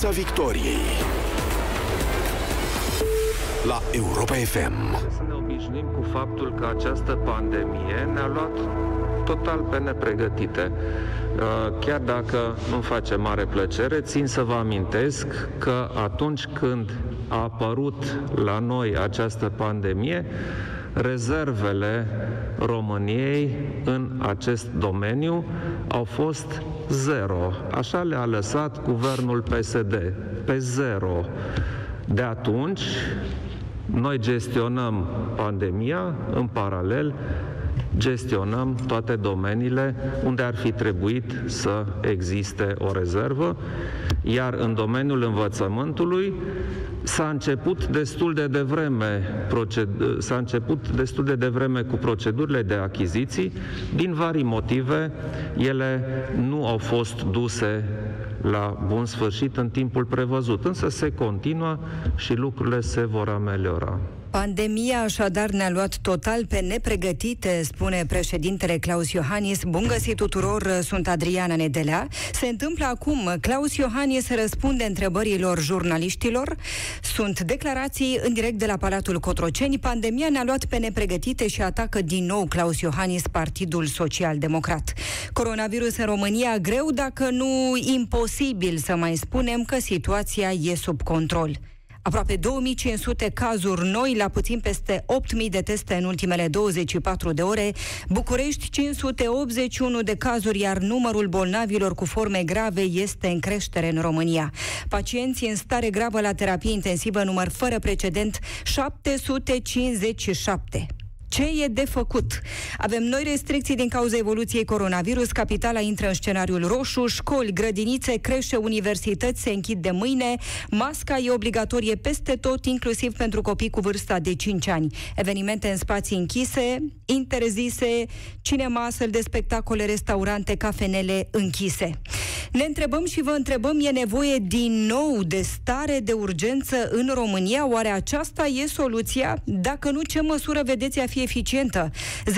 Piața Victoriei la Europa FM. Să ne obișnuim cu faptul că această pandemie ne-a luat total pe nepregătite. Uh, chiar dacă nu face mare plăcere, țin să vă amintesc că atunci când a apărut la noi această pandemie, rezervele României în acest domeniu au fost zero. Așa le-a lăsat guvernul PSD, pe zero. De atunci, noi gestionăm pandemia, în paralel gestionăm toate domeniile unde ar fi trebuit să existe o rezervă, iar în domeniul învățământului s-a început destul de devreme proced- s-a început destul de devreme cu procedurile de achiziții, din vari motive, ele nu au fost duse la bun sfârșit în timpul prevăzut, însă se continuă și lucrurile se vor ameliora. Pandemia așadar ne-a luat total pe nepregătite, spune președintele Claus Iohannis. Bun găsit tuturor, sunt Adriana Nedelea. Se întâmplă acum, Claus Iohannis răspunde întrebărilor jurnaliștilor. Sunt declarații în direct de la Palatul Cotroceni. Pandemia ne-a luat pe nepregătite și atacă din nou Claus Iohannis, Partidul Social Democrat. Coronavirus în România greu, dacă nu imposibil să mai spunem că situația e sub control. Aproape 2500 cazuri noi la puțin peste 8000 de teste în ultimele 24 de ore. București 581 de cazuri, iar numărul bolnavilor cu forme grave este în creștere în România. Pacienții în stare gravă la terapie intensivă număr fără precedent 757. Ce e de făcut? Avem noi restricții din cauza evoluției coronavirus, capitala intră în scenariul roșu, școli, grădinițe, crește, universități se închid de mâine, masca e obligatorie peste tot, inclusiv pentru copii cu vârsta de 5 ani. Evenimente în spații închise, interzise, cinema, săl de spectacole, restaurante, cafenele închise. Ne întrebăm și vă întrebăm, e nevoie din nou de stare de urgență în România? Oare aceasta e soluția? Dacă nu, ce măsură vedeți a fi eficientă? 0372069599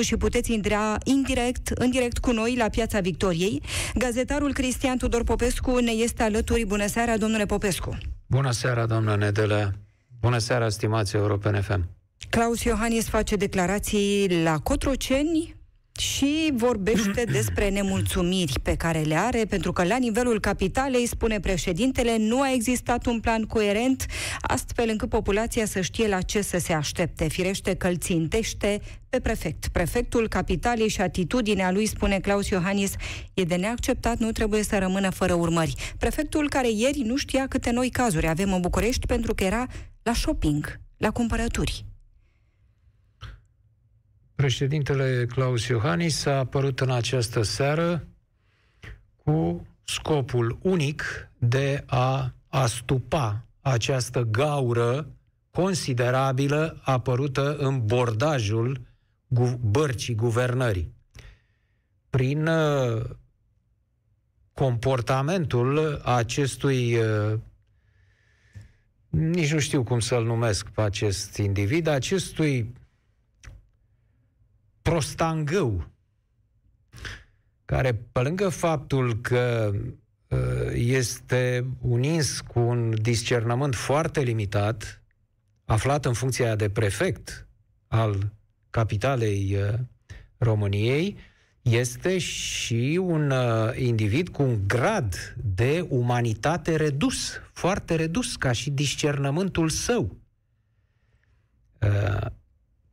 și puteți intra indirect, în direct cu noi la Piața Victoriei. Gazetarul Cristian Tudor Popescu ne este alături. Bună seara, domnule Popescu! Bună seara, doamnă Nedele! Bună seara, stimați Europen FM! Claus Iohannis face declarații la Cotroceni, și vorbește despre nemulțumiri pe care le are, pentru că la nivelul capitalei, spune președintele, nu a existat un plan coerent, astfel încât populația să știe la ce să se aștepte. Firește că îl țintește pe prefect. Prefectul capitalei și atitudinea lui, spune Claus Iohannis, e de neacceptat, nu trebuie să rămână fără urmări. Prefectul care ieri nu știa câte noi cazuri avem în București pentru că era la shopping, la cumpărături. Președintele Claus Iohannis a apărut în această seară cu scopul unic de a astupa această gaură considerabilă apărută în bordajul gu- bărcii guvernării. Prin uh, comportamentul acestui uh, nici nu știu cum să-l numesc pe acest individ, acestui prostangău, care, pe lângă faptul că uh, este unins cu un discernământ foarte limitat, aflat în funcția de prefect al capitalei uh, României, este și un uh, individ cu un grad de umanitate redus, foarte redus, ca și discernământul său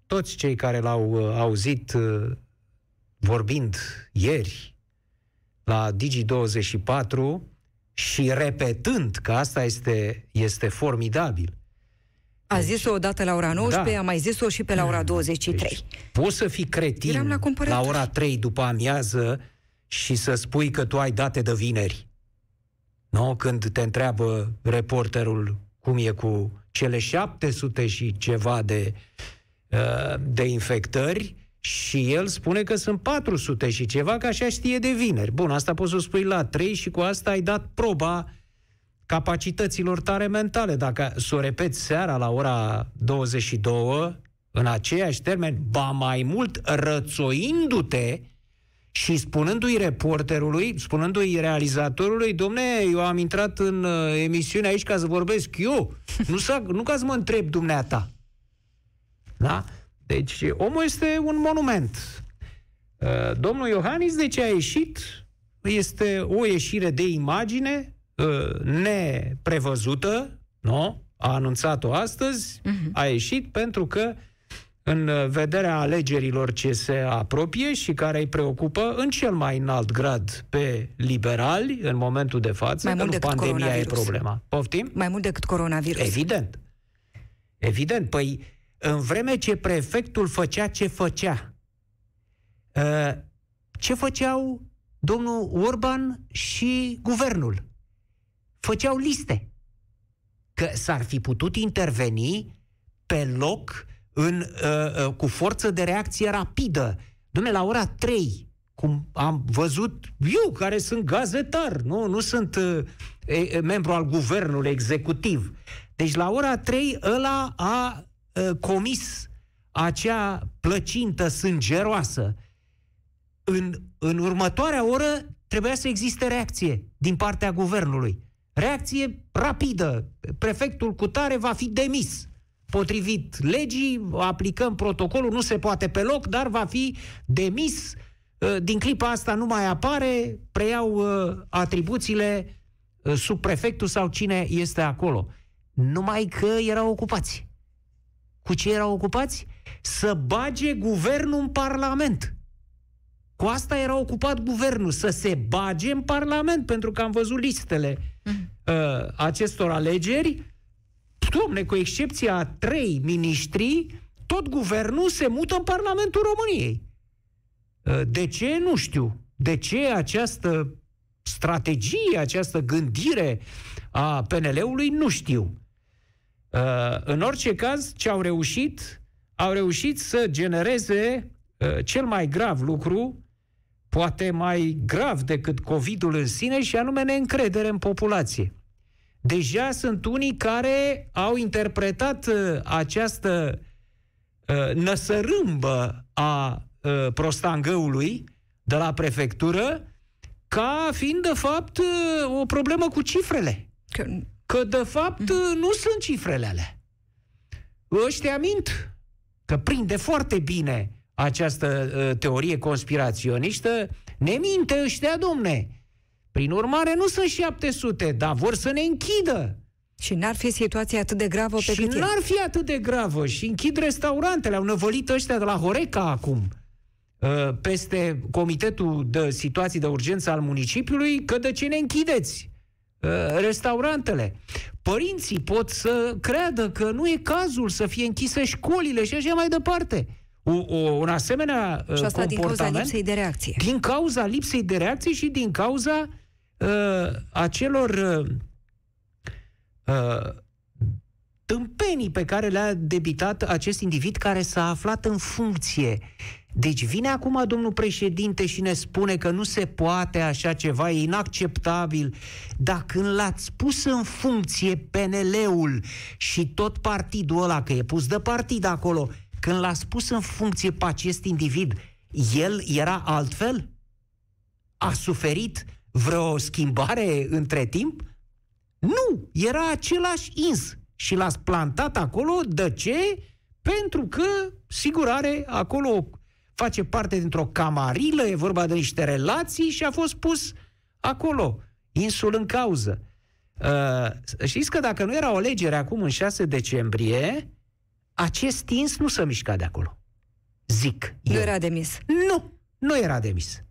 toți cei care l-au uh, auzit uh, vorbind ieri la Digi24 și repetând că asta este, este formidabil. A deci, zis-o odată la ora 19, da. a mai zis-o și pe la ora 23. Deci, poți să fii cretin la, la ora 3 după amiază și să spui că tu ai date de vineri. Nu? Când te întreabă reporterul cum e cu cele 700 și ceva de Uh, de infectări și el spune că sunt 400 și ceva, că așa știe de vineri. Bun, asta poți să spui la 3 și cu asta ai dat proba capacităților tare mentale. Dacă să o repeți seara la ora 22, în aceeași termen, ba mai mult rățoindu-te și spunându-i reporterului, spunându-i realizatorului, domne, eu am intrat în uh, emisiune aici ca să vorbesc eu, nu, să, nu ca să mă întreb dumneata. Da? Deci, omul este un monument. Uh, domnul Iohannis, de ce a ieșit? Este o ieșire de imagine uh, neprevăzută, nu? A anunțat-o astăzi, uh-huh. a ieșit pentru că în vederea alegerilor ce se apropie și care îi preocupă în cel mai înalt grad pe liberali în momentul de față, mai mult decât pandemia e problema. Poftim? Mai mult decât coronavirus. Evident. Evident. Păi, în vreme ce prefectul făcea ce făcea, ă, ce făceau domnul Orban și guvernul? Făceau liste. Că s-ar fi putut interveni pe loc în, uh, uh, cu forță de reacție rapidă. Dumne, la ora 3, cum am văzut eu, care sunt gazetar, nu, nu sunt uh, e, membru al guvernului executiv. Deci la ora 3 ăla a uh, comis acea plăcintă sângeroasă. În, în următoarea oră trebuia să existe reacție din partea guvernului. Reacție rapidă. Prefectul Cutare va fi demis potrivit legii, aplicăm protocolul, nu se poate pe loc, dar va fi demis. Uh, din clipa asta nu mai apare, preiau uh, atribuțiile uh, sub prefectul sau cine este acolo. Numai că erau ocupați. Cu ce erau ocupați? Să bage guvernul în Parlament. Cu asta era ocupat guvernul, să se bage în Parlament, pentru că am văzut listele mm. uh, acestor alegeri Domne, cu excepția a trei miniștri, tot guvernul se mută în Parlamentul României. Ă, de ce? Nu știu. De ce această strategie, această gândire a PNL-ului? Nu știu. Ă, în orice caz, ce au reușit? Au reușit să genereze ă, cel mai grav lucru, poate mai grav decât COVID-ul în sine, și anume neîncredere în populație. Deja sunt unii care au interpretat uh, această uh, năsărâmbă a uh, prostangăului de la prefectură ca fiind, de fapt, uh, o problemă cu cifrele. Că, că de fapt, mm-hmm. nu sunt cifrele alea. Ăștia mint că prinde foarte bine această uh, teorie conspiraționistă, ne minte ăștia, domne. Prin urmare, nu sunt 700, dar vor să ne închidă. Și n-ar fi situația atât de gravă pe Și cât n-ar fi atât de gravă. Și închid restaurantele. Au năvălit ăștia de la Horeca acum uh, peste Comitetul de Situații de Urgență al municipiului, că de ce ne închideți uh, restaurantele. Părinții pot să creadă că nu e cazul să fie închise școlile și așa mai departe. O, o, un asemenea și asta comportament... din cauza lipsei de reacție. Din cauza lipsei de reacție și din cauza uh, acelor uh, uh, tâmpenii pe care le-a debitat acest individ care s-a aflat în funcție. Deci vine acum domnul președinte și ne spune că nu se poate așa ceva, e inacceptabil. Dar când l-ați pus în funcție PNL-ul și tot partidul ăla, că e pus de partid acolo, când l-ați pus în funcție pe acest individ, el era altfel? A suferit vreo schimbare între timp? Nu, era același ins și l-ați plantat acolo. De ce? Pentru că, sigur, are acolo, face parte dintr-o camarilă, e vorba de niște relații și a fost pus acolo, insul în cauză. Uh, știți că dacă nu era o legere acum în 6 decembrie, acest ins nu se mișca de acolo. Zic. Nu eu. era demis. Nu, nu era demis.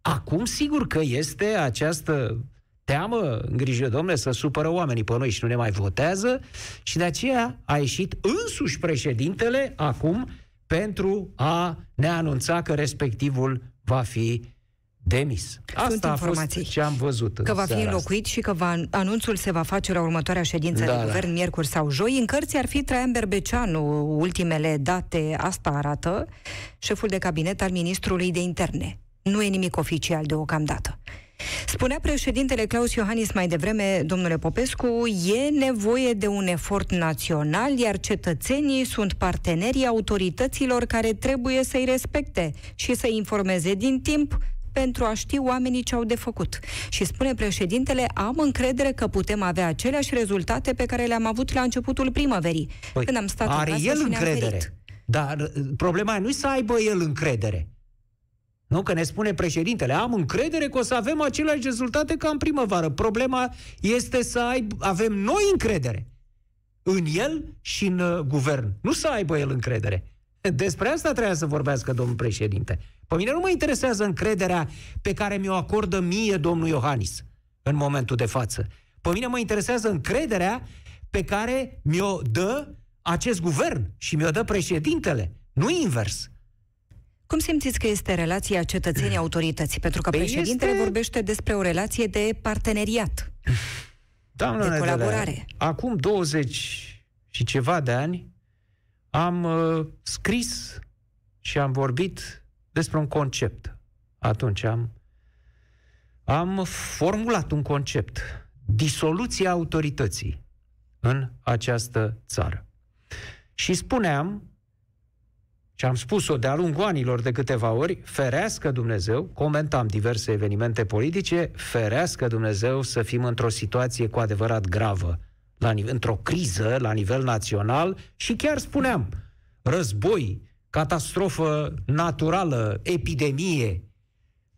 Acum, sigur că este această teamă, îngrijă, domnule, să supără oamenii pe noi și nu ne mai votează și de aceea a ieșit însuși președintele acum pentru a ne anunța că respectivul va fi demis. Asta Sunt a fost ce am văzut Că va fi înlocuit asta. și că va, anunțul se va face la următoarea ședință da, de guvern, da. miercuri sau joi. În cărți ar fi Traian Berbeceanu. Ultimele date asta arată șeful de cabinet al ministrului de interne. Nu e nimic oficial deocamdată. Spunea președintele Claus Iohannis mai devreme, domnule Popescu, e nevoie de un efort național, iar cetățenii sunt partenerii autorităților care trebuie să-i respecte și să-i informeze din timp pentru a ști oamenii ce au de făcut. Și spune președintele, am încredere că putem avea aceleași rezultate pe care le-am avut la începutul primăverii, păi, când am stat are în el și încredere. Dar uh, problema nu să aibă el încredere. Nu? Că ne spune președintele, am încredere că o să avem aceleași rezultate ca în primăvară. Problema este să aib, avem noi încredere în el și în uh, guvern. Nu să aibă el încredere. Despre asta trebuia să vorbească domnul președinte. Pe mine nu mă interesează încrederea pe care mi-o acordă mie domnul Iohannis în momentul de față. Pe mine mă interesează încrederea pe care mi-o dă acest guvern și mi-o dă președintele, nu invers. Cum simțiți că este relația cetățenii-autorități? Pentru că păi președintele este... vorbește despre o relație de parteneriat, Doamna de colaborare. acum 20 și ceva de ani am uh, scris și am vorbit despre un concept. Atunci am, am formulat un concept. Disoluția autorității în această țară. Și spuneam, și am spus-o de-a lungul anilor de câteva ori, ferească Dumnezeu, comentam diverse evenimente politice, ferească Dumnezeu să fim într-o situație cu adevărat gravă, la, într-o criză la nivel național și chiar spuneam, război, catastrofă naturală, epidemie,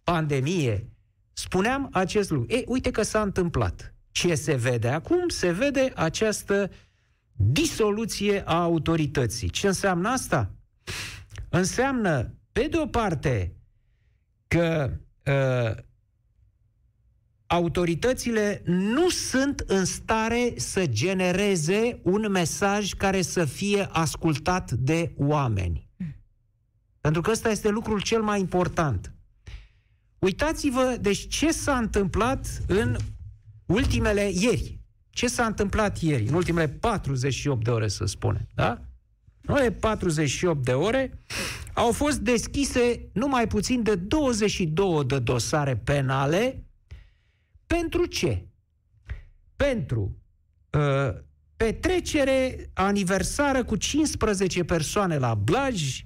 pandemie, spuneam acest lucru. E, uite că s-a întâmplat. Ce se vede acum? Se vede această disoluție a autorității. Ce înseamnă asta? Înseamnă, pe de o parte, că uh, autoritățile nu sunt în stare să genereze un mesaj care să fie ascultat de oameni. Pentru că ăsta este lucrul cel mai important. Uitați-vă, deci ce s-a întâmplat în ultimele ieri. Ce s-a întâmplat ieri, în ultimele 48 de ore, să spunem, da? În ultimele 48 de ore au fost deschise numai puțin de 22 de dosare penale pentru ce? Pentru uh, petrecere aniversară cu 15 persoane la Blaj,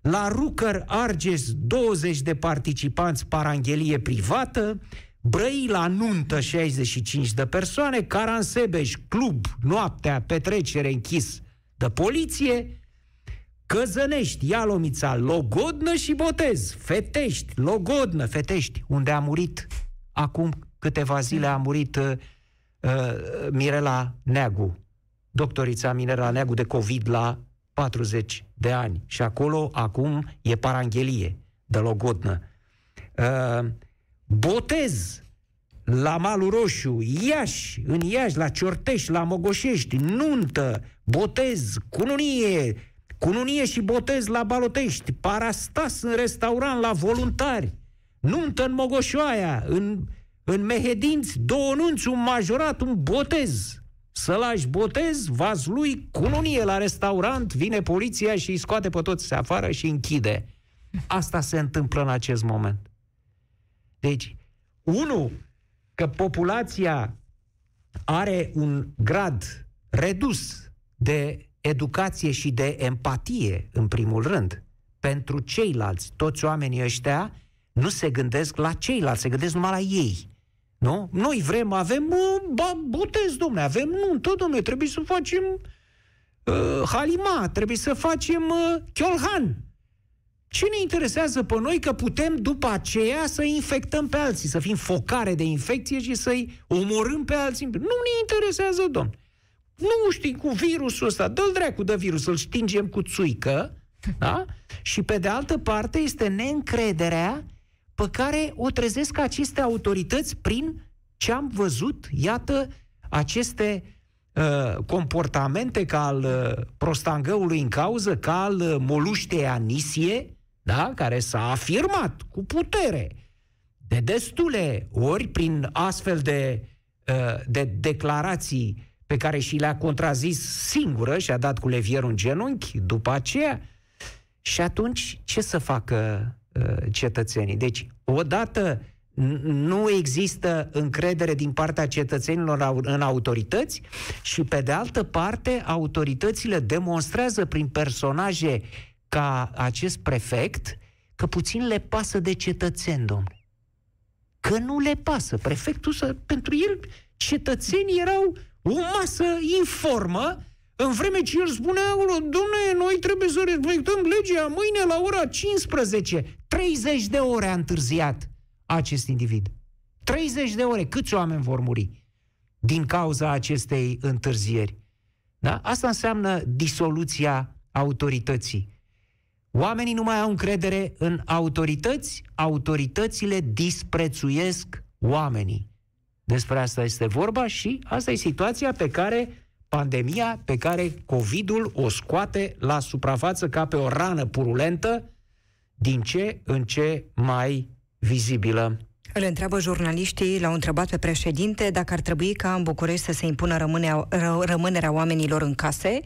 la Rucăr Arges 20 de participanți paranghelie privată, Brăi la nuntă 65 de persoane, Caransebeș, club, noaptea, petrecere închis de poliție, Căzănești, Ialomița, Logodnă și Botez, Fetești, Logodnă, Fetești, unde a murit acum câteva zile a murit uh, uh, Mirela Neagu, doctorița Mirela Neagu de COVID la 40 de ani. Și acolo acum e paranghelie de logodnă. Uh, botez la Malul Roșu, Iași, în Iași, la Ciortești, la Mogoșești, nuntă, botez, cununie, cununie și botez la Balotești, parastas în restaurant la voluntari, nuntă în Mogoșoaia, în în Mehedinți, două nunți, un majorat, un botez. Să lași botez, lui cununie la restaurant, vine poliția și îi scoate pe toți afară și închide. Asta se întâmplă în acest moment. Deci, unu, că populația are un grad redus de educație și de empatie, în primul rând, pentru ceilalți. Toți oamenii ăștia nu se gândesc la ceilalți, se gândesc numai la ei. Nu? Noi vrem, avem uh, botez, domne, avem nuntă, domne, trebuie să facem uh, halima, trebuie să facem uh, chiolhan. Ce ne interesează pe noi că putem după aceea să infectăm pe alții, să fim focare de infecție și să-i omorâm pe alții? Nu ne interesează, domn. Nu știi cu virusul ăsta, dă-l dracu de virus, îl stingem cu țuică, da? Și pe de altă parte este neîncrederea pe care o trezesc aceste autorități prin ce am văzut, iată, aceste uh, comportamente ca al uh, prostangăului în cauză, ca al uh, moluștei Anisie, da? care s-a afirmat cu putere de destule ori prin astfel de, uh, de declarații pe care și le-a contrazis singură și a dat cu levierul în genunchi după aceea. Și atunci ce să facă Uh, cetățenii. Deci, odată nu există încredere din partea cetățenilor în autorități și, pe de altă parte, autoritățile demonstrează prin personaje ca acest prefect că puțin le pasă de cetățeni, domnule. că nu le pasă. Prefectul, să, pentru el, cetățenii erau o masă informă, în vreme ce el spunea, domnule, noi trebuie să respectăm legea mâine la ora 15. 30 de ore a întârziat acest individ. 30 de ore. Câți oameni vor muri din cauza acestei întârzieri? Da? Asta înseamnă disoluția autorității. Oamenii nu mai au încredere în autorități, autoritățile disprețuiesc oamenii. Despre asta este vorba și asta e situația pe care pandemia, pe care COVID-ul o scoate la suprafață ca pe o rană purulentă, din ce în ce mai vizibilă. Îl întreabă jurnaliștii, l-au întrebat pe președinte dacă ar trebui ca în București să se impună rămânea, rămânerea oamenilor în case.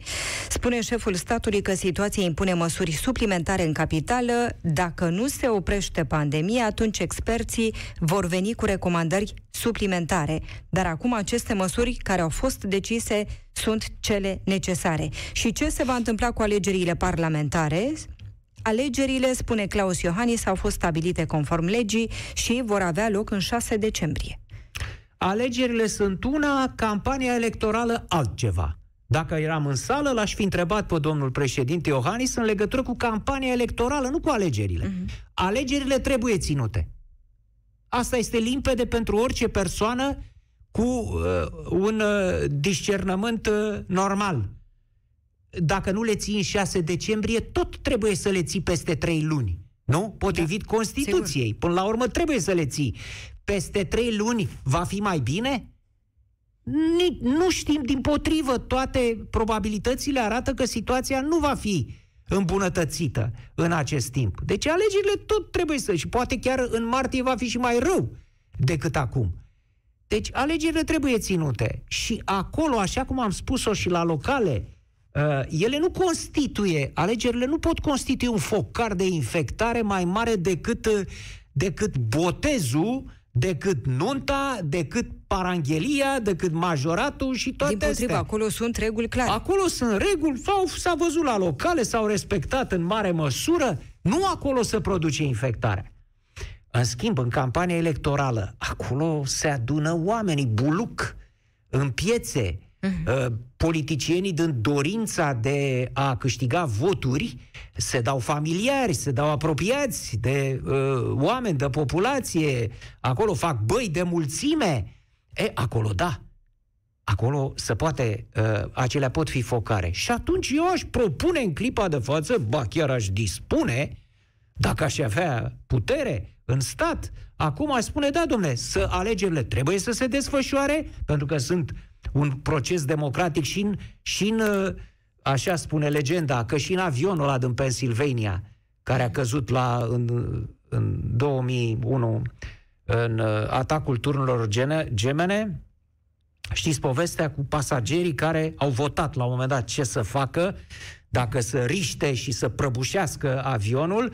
Spune șeful statului că situația impune măsuri suplimentare în capitală. Dacă nu se oprește pandemia, atunci experții vor veni cu recomandări suplimentare. Dar acum aceste măsuri care au fost decise sunt cele necesare. Și ce se va întâmpla cu alegerile parlamentare? Alegerile, spune Claus Iohannis, au fost stabilite conform legii și vor avea loc în 6 decembrie. Alegerile sunt una, campania electorală altceva. Dacă eram în sală, l-aș fi întrebat pe domnul președinte Iohannis în legătură cu campania electorală, nu cu alegerile. Uh-huh. Alegerile trebuie ținute. Asta este limpede pentru orice persoană cu uh, un uh, discernământ uh, normal dacă nu le ții în 6 decembrie, tot trebuie să le ții peste 3 luni. Nu? Potrivit da, Constituției. Sigur. Până la urmă trebuie să le ții. Peste 3 luni va fi mai bine? Ni, nu știm, din potrivă, toate probabilitățile arată că situația nu va fi îmbunătățită în acest timp. Deci alegerile tot trebuie să... Și poate chiar în martie va fi și mai rău decât acum. Deci alegerile trebuie ținute. Și acolo, așa cum am spus-o și la locale, Uh, ele nu constituie, alegerile nu pot constitui un focar de infectare mai mare decât, uh, decât botezul, decât nunta, decât paranghelia, decât majoratul și toate Din potriva, astea. acolo sunt reguli clare. Acolo sunt reguli, sau s-a văzut la locale, s-au respectat în mare măsură. Nu acolo se produce infectarea. În schimb, în campania electorală, acolo se adună oamenii, buluc, în piețe, Uh-huh. Politicienii din dorința de a câștiga voturi se dau familiari, se dau apropiați de uh, oameni, de populație, acolo fac băi de mulțime. E, acolo da, acolo se poate, uh, acelea pot fi focare. Și atunci eu aș propune în clipa de față, ba chiar aș dispune, dacă aș avea putere în stat, acum aș spune, da, domnule, să alegerile trebuie să se desfășoare, pentru că sunt un proces democratic și în, și în așa spune legenda, că și în avionul ăla din Pennsylvania, care a căzut la, în, în 2001 în atacul turnurilor gemene, știți povestea cu pasagerii care au votat la un moment dat ce să facă, dacă să riște și să prăbușească avionul,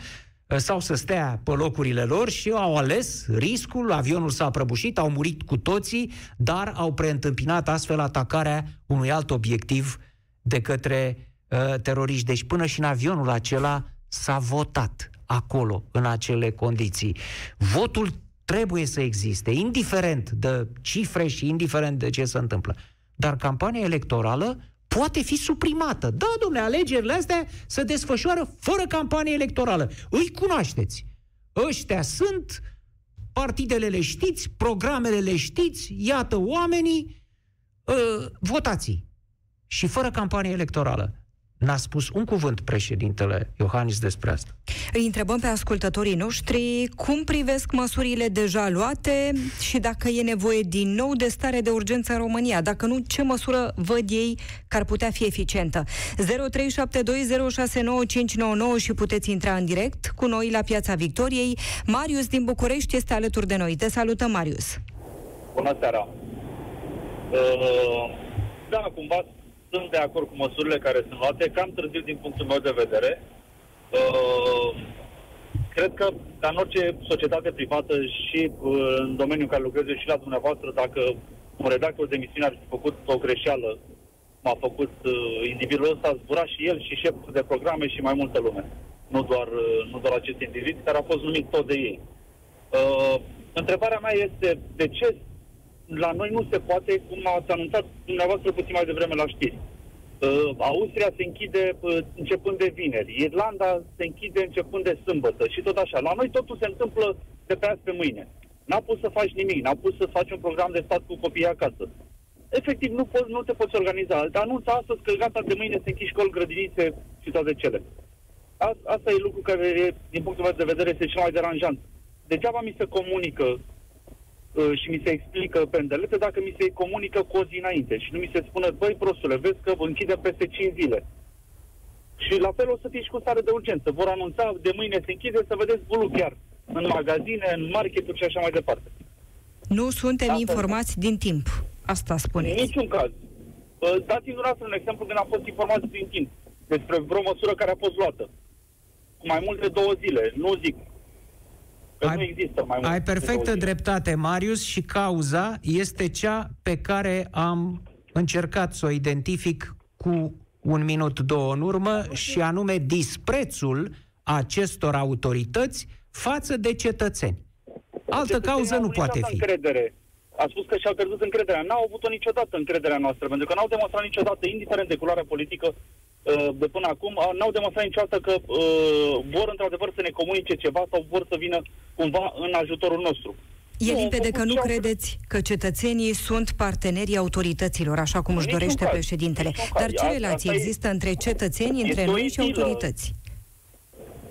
sau să stea pe locurile lor și au ales riscul, avionul s-a prăbușit, au murit cu toții, dar au preîntâmpinat astfel atacarea unui alt obiectiv de către uh, teroriști. Deci până și în avionul acela s-a votat acolo, în acele condiții. Votul trebuie să existe, indiferent de cifre și indiferent de ce se întâmplă. Dar campania electorală poate fi suprimată. Da, domnule, alegerile astea se desfășoară fără campanie electorală. Îi cunoașteți. Ăștia sunt, partidele le știți, programele le știți, iată oamenii, uh, votații. Și fără campanie electorală. N-a spus un cuvânt președintele Iohannis despre asta. Îi întrebăm pe ascultătorii noștri cum privesc măsurile deja luate și dacă e nevoie din nou de stare de urgență în România. Dacă nu, ce măsură văd ei că ar putea fi eficientă? 0372069599 și puteți intra în direct cu noi la Piața Victoriei. Marius din București este alături de noi. Te salutăm, Marius! Bună seara! Uh, da, cumva sunt de acord cu măsurile care sunt luate, cam târziu din punctul meu de vedere. Uh, cred că, ca în orice societate privată și uh, în domeniul în care lucrez și la dumneavoastră, dacă un redactor de emisiune ar fi făcut o greșeală, m-a făcut uh, individul ăsta, zbura și el și șeful de programe și mai multă lume. Nu doar, uh, nu doar acest individ, care a fost numit tot de ei. Uh, Întrebarea mea este de ce la noi nu se poate, cum ați anunțat dumneavoastră puțin mai devreme la știri. Uh, Austria se închide uh, începând de vineri, Irlanda se închide începând de sâmbătă și tot așa. La noi totul se întâmplă de pe azi pe mâine. N-a pus să faci nimic, n-a pus să faci un program de stat cu copiii acasă. Efectiv, nu, poți, nu te poți organiza. Dar anunță astăzi că gata de mâine se închid școli, grădinițe și toate cele. A, asta e lucru care, din punctul meu de vedere, este cel mai deranjant. Degeaba mi se comunică Uh, și mi se explică pe îndelete dacă mi se comunică cu o zi înainte și nu mi se spune, băi prostule, vezi că închide peste 5 zile. Și la fel o să fie și cu stare de urgență. Vor anunța de mâine se închide să vedeți bulu chiar în magazine, în marketuri și așa mai departe. Nu suntem Asta informați din timp. Asta spuneți. În niciun caz. Uh, dați-mi dumneavoastră un exemplu când am fost informați din timp despre vreo măsură care a fost luată. Cu mai mult de două zile. Nu zic ai, nu există mai Ai perfectă dreptate, Marius, și cauza este cea pe care am încercat să o identific cu un minut, două în urmă, și anume disprețul acestor autorități față de cetățeni. Altă cauză nu poate fi. Încredere. A spus că și-au pierdut încrederea. N-au avut-o niciodată încrederea noastră, pentru că n-au demonstrat niciodată, indiferent de culoarea politică, Uh, de până acum n-au demonstrat niciodată că uh, vor într-adevăr să ne comunice ceva sau vor să vină cumva în ajutorul nostru. E limpede că nu credeți că cetățenii sunt partenerii autorităților, așa cum își dorește caz, președintele. Dar ce relație există e, între cetățeni, între noi și autorități?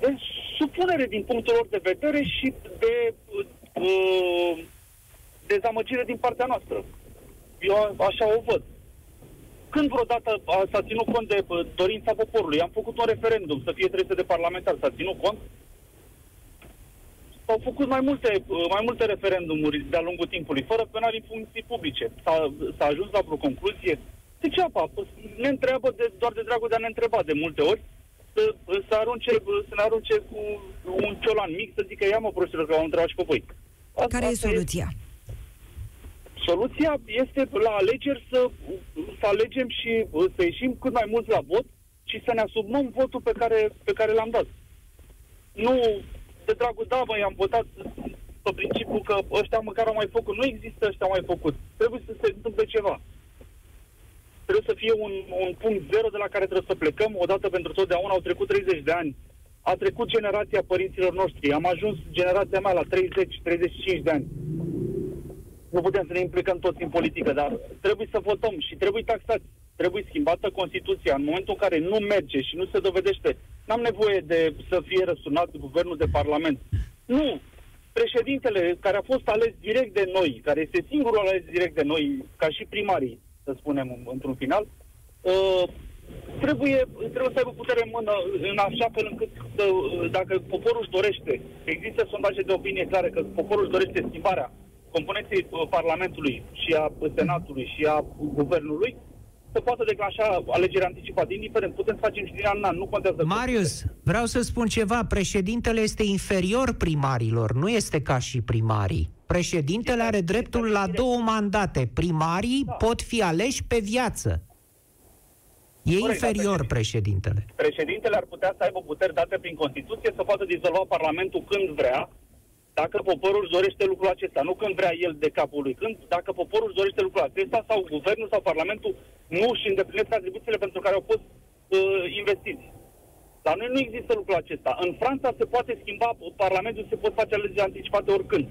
De supunere din punctul lor de vedere și de uh, dezamăgire din partea noastră. Eu așa o văd. Când vreodată s-a ținut cont de dorința poporului? Am făcut un referendum să fie 300 de parlamentari. S-a ținut cont? S-au făcut mai multe, mai multe referendumuri de-a lungul timpului, fără penali în funcții publice. S-a, s-a ajuns la vreo concluzie? Degeaba. Ne întreabă de, doar de dragul de a ne întreba de multe ori să, să, arunce, să ne arunce cu un ciolan mic să zică ia mă prostilor că au întrebat și pe voi. Asta, Care e soluția? E, Soluția este la alegeri să, să alegem și să ieșim cât mai mulți la vot și să ne asumăm votul pe care, pe care l-am dat. Nu de dragul, da, mă, i-am votat pe principiu că ăștia măcar au mai făcut. Nu există ăștia au mai făcut. Trebuie să se întâmple ceva. Trebuie să fie un, un punct zero de la care trebuie să plecăm. Odată pentru totdeauna au trecut 30 de ani. A trecut generația părinților noștri. Am ajuns generația mea la 30-35 de ani nu putem să ne implicăm toți în politică, dar trebuie să votăm și trebuie taxați. Trebuie schimbată Constituția. În momentul în care nu merge și nu se dovedește, n-am nevoie de să fie răsunat guvernul de parlament. Nu! Președintele care a fost ales direct de noi, care este singurul ales direct de noi, ca și primarii, să spunem într-un final, uh, trebuie, trebuie să aibă putere în mână în așa fel încât să, dacă poporul își dorește, există sondaje de opinie clare că poporul își dorește schimbarea componenței uh, Parlamentului și a Senatului și a Guvernului să poată declanșa alegeri anticipate. Indiferent, putem să facem și din an în an, nu contează. Marius, vreau să spun ceva. Președintele este inferior primarilor, nu este ca și primarii. Președintele are dreptul la două mandate. Primarii da. pot fi aleși pe viață. E Corect, inferior președintele. Președintele ar putea să aibă puteri date prin Constituție să poată dizolva Parlamentul când vrea, dacă poporul își dorește lucrul acesta, nu când vrea el de capul lui, când, dacă poporul își dorește lucrul acesta sau guvernul sau parlamentul nu își îndeplinesc atribuțiile pentru care au fost uh, investiți. Dar noi nu există lucrul acesta. În Franța se poate schimba, Parlamentul se pot face alegeri anticipate oricând.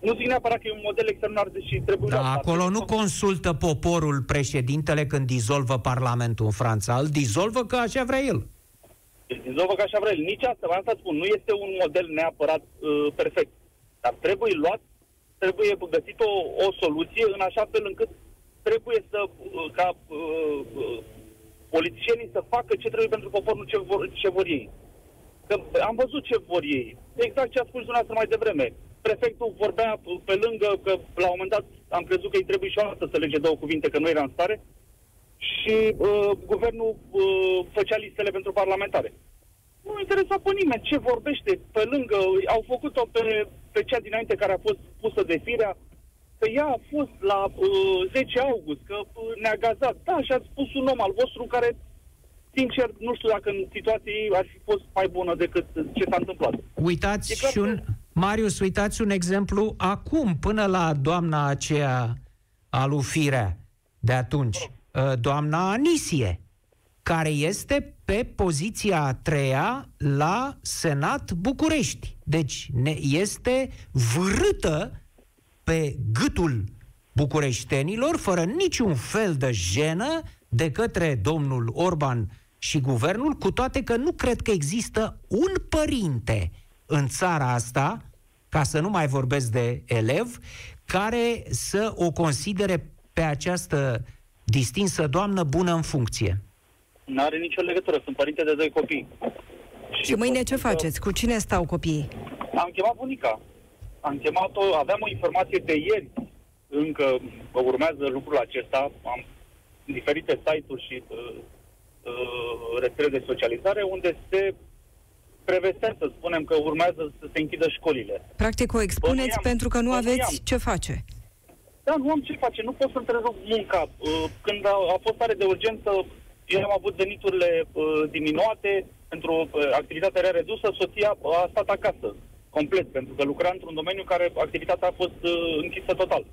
Nu zic neapărat că e un model extraordinar, deși trebuie... Da, acolo nu consultă poporul președintele când dizolvă Parlamentul în Franța. Îl dizolvă că așa vrea el. Îl dizolvă că așa vrea el. Nici asta, asta spun, nu este un model neapărat uh, perfect. Dar trebuie luat, trebuie găsit o, o soluție în așa fel încât trebuie să, uh, ca uh, uh, politicienii să facă ce trebuie pentru poporul ce vor, ce vor ei. Că am văzut ce vor ei. Exact ce a spus dumneavoastră mai devreme. Prefectul vorbea pe lângă că la un moment dat am crezut că îi trebuie și o dată să lege două cuvinte, că nu era în stare, și uh, guvernul uh, făcea listele pentru parlamentare nu interesa pe nimeni ce vorbește pe lângă, au făcut-o pe, pe cea dinainte care a fost pusă de firea, că ea a fost la uh, 10 august, că uh, ne-a gazat. Da, și ați spus un om al vostru care, sincer, nu știu dacă în situația ei ar fi fost mai bună decât ce s-a întâmplat. Uitați și un, Marius, uitați un exemplu acum, până la doamna aceea alufirea de atunci, uh, doamna Anisie, care este pe poziția a treia la Senat București. Deci ne este vârâtă pe gâtul bucureștenilor, fără niciun fel de jenă, de către domnul Orban și guvernul, cu toate că nu cred că există un părinte în țara asta, ca să nu mai vorbesc de elev, care să o considere pe această distinsă doamnă bună în funcție. Nu are nicio legătură, sunt părinte de doi copii. Și, și mâine ce faceți? Cu cine stau copiii? Am chemat bunica. Am chemat-o, aveam o informație de ieri, încă urmează lucrul acesta, am diferite site-uri și uh, uh, rețele de socializare unde se prevestea să spunem că urmează să se închidă școlile. Practic o expuneți Bănuiam, pentru că nu aveți bănuiam. ce face. Da, nu am ce face, nu pot să întrerup munca. Uh, când a, a fost stare de urgență, eu am avut veniturile uh, diminuate pentru uh, activitatea rea redusă, soția a stat acasă, complet, pentru că lucra într-un domeniu care activitatea a fost uh, închisă total.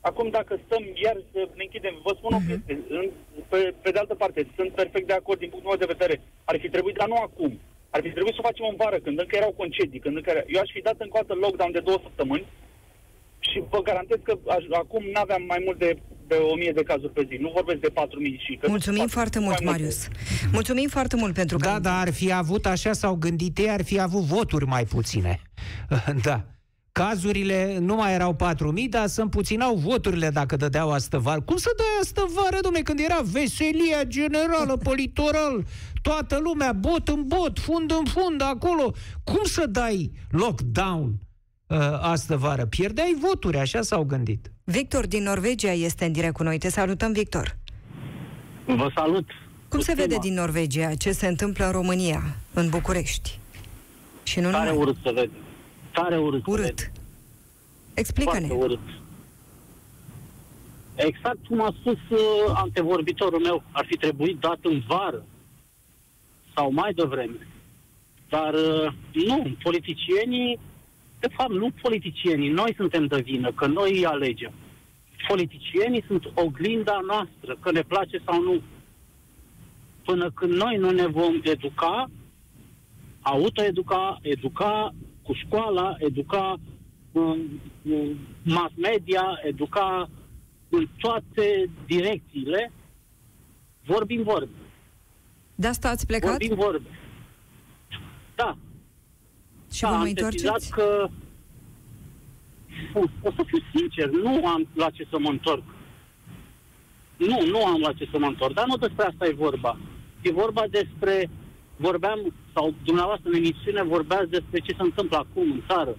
Acum, dacă stăm iar să ne închidem, vă spun uh-huh. o mhm. chestie. Pe, pe de altă parte, sunt perfect de acord din punctul meu de vedere. Ar fi trebuit, dar nu acum. Ar fi trebuit să o facem în vară, când încă erau concedii, când încă era... Eu aș fi dat încă o dată lockdown de două săptămâni și vă garantez că aș, acum nu aveam mai mult de de 1000 de cazuri pe zi. Nu vorbesc de 4000 și... Că Mulțumim foarte mult, Marius. Multe. Mulțumim foarte mult pentru că... Da, dar ar fi avut, așa s-au gândit ei, ar fi avut voturi mai puține. da. Cazurile nu mai erau 4.000, dar să împuținau voturile dacă dădeau astăvară. Cum să dai astăvară, domnule, când era veselia generală pe litoral? Toată lumea, bot în bot, fund în fund, acolo. Cum să dai lockdown uh, astăvară? Pierdeai voturi, așa s-au gândit. Victor din Norvegia este în direct cu noi. Te salutăm, Victor. Vă salut. Cum se vede din Norvegia ce se întâmplă în România, în București? Și nu Tare numai. urât să vede. Tare urât. Urât. Explică-ne. urât. Exact cum a spus uh, antevorbitorul meu, ar fi trebuit dat în vară sau mai devreme. Dar uh, nu, politicienii de fapt, nu politicienii, noi suntem de vină, că noi îi alegem. Politicienii sunt oglinda noastră, că ne place sau nu. Până când noi nu ne vom educa, autoeduca, educa cu școala, educa cu, cu mass media, educa în toate direcțiile, vorbim vorbe. De asta ați plecat? Vorbim vorbe. Da, și da, vă mai întoarceți? că o să fiu sincer, nu am la ce să mă întorc. Nu, nu am la ce să mă întorc, dar nu despre asta e vorba. E vorba despre, vorbeam, sau dumneavoastră în emisiune vorbeați despre ce se întâmplă acum în țară.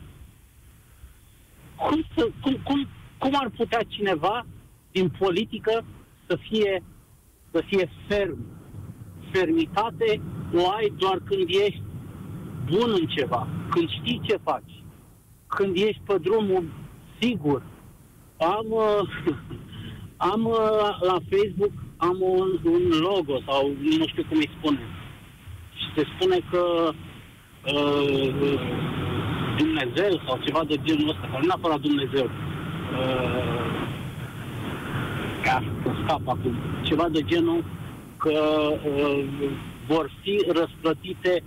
Cum, să, cum, cum, cum ar putea cineva din politică să fie, să fie ferm? Fermitate o ai doar când ești bun în ceva, când știi ce faci, când ești pe drumul sigur. Am, uh, am uh, la Facebook am un, un logo sau nu știu cum îi spune. Și se spune că uh, Dumnezeu sau ceva de genul ăsta, care nu neapărat Dumnezeu. Uh, ca să scap acum. Ceva de genul că uh, vor fi răsplătite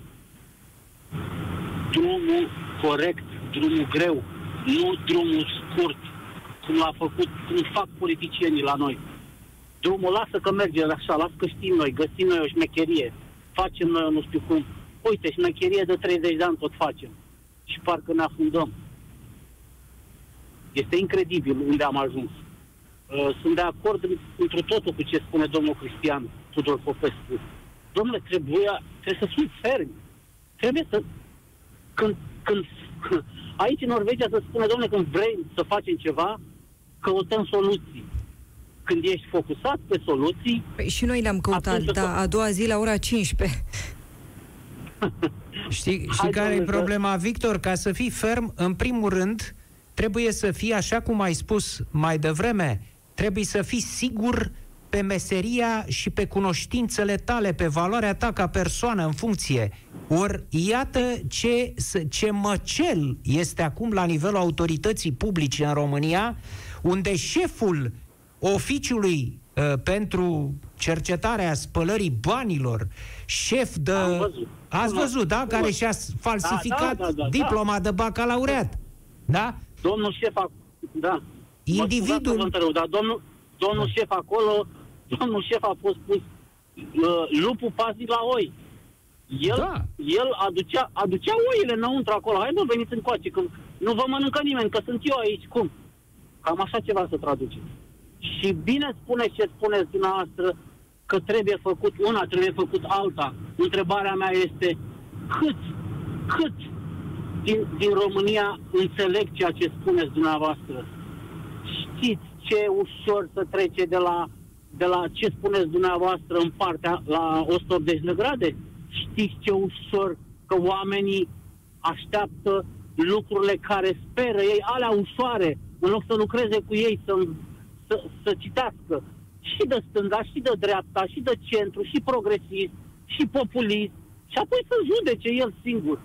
drumul corect, drumul greu, nu drumul scurt, cum l-a făcut, cum fac politicienii la noi. Drumul lasă că merge așa, lasă că știm noi, găsim noi o șmecherie, facem noi nu știu cum. Uite, șmecherie de 30 de ani tot facem. Și parcă ne afundăm. Este incredibil unde am ajuns. Uh, sunt de acord într totul cu ce spune domnul Cristian Tudor Popescu. Domnule, trebuie, trebuie să fim fermi. Trebuie să când, când aici în Norvegia se spune, domnule, când vrei să facem ceva, căutăm soluții. Când ești focusat pe soluții... Păi și noi le-am căutat, da, a doua zi la ora 15. Știi, și care e problema, Victor? Ca să fii ferm, în primul rând, trebuie să fii, așa cum ai spus mai devreme, trebuie să fii sigur pe meseria și pe cunoștințele tale, pe valoarea ta ca persoană în funcție. Ori iată ce, ce măcel este acum la nivelul autorității publice în România, unde șeful oficiului uh, pentru cercetarea spălării banilor, șef de... văzut. Ați văzut, da? Care și-a falsificat Da, da, da, da, diploma de bacalaureat. Da? Domnul șef, ac- da. Individul- Mă scuzați că vă întrerup, dar domnul, domnul șef acolo, domnul șef a fost pus uh, lupul paznic la oi. El, Da. el aducea, aducea oile înăuntru acolo. Hai mă, veniți încoace, că nu vă mănâncă nimeni, că sunt eu aici. Cum? Cam așa ceva să traduceți. Și bine spune ce spuneți dumneavoastră că trebuie făcut una, trebuie făcut alta. Întrebarea mea este cât, cât din, din România înțeleg ceea ce spuneți dumneavoastră. Știți ce ușor să trece de la, de la ce spuneți dumneavoastră în partea la 180 de grade? Știți ce ușor că oamenii așteaptă lucrurile care speră ei, alea ușoare, în loc să lucreze cu ei, să, să, să citească și de stânga, și de dreapta, și de centru, și progresist, și populist, și apoi să judece el singur.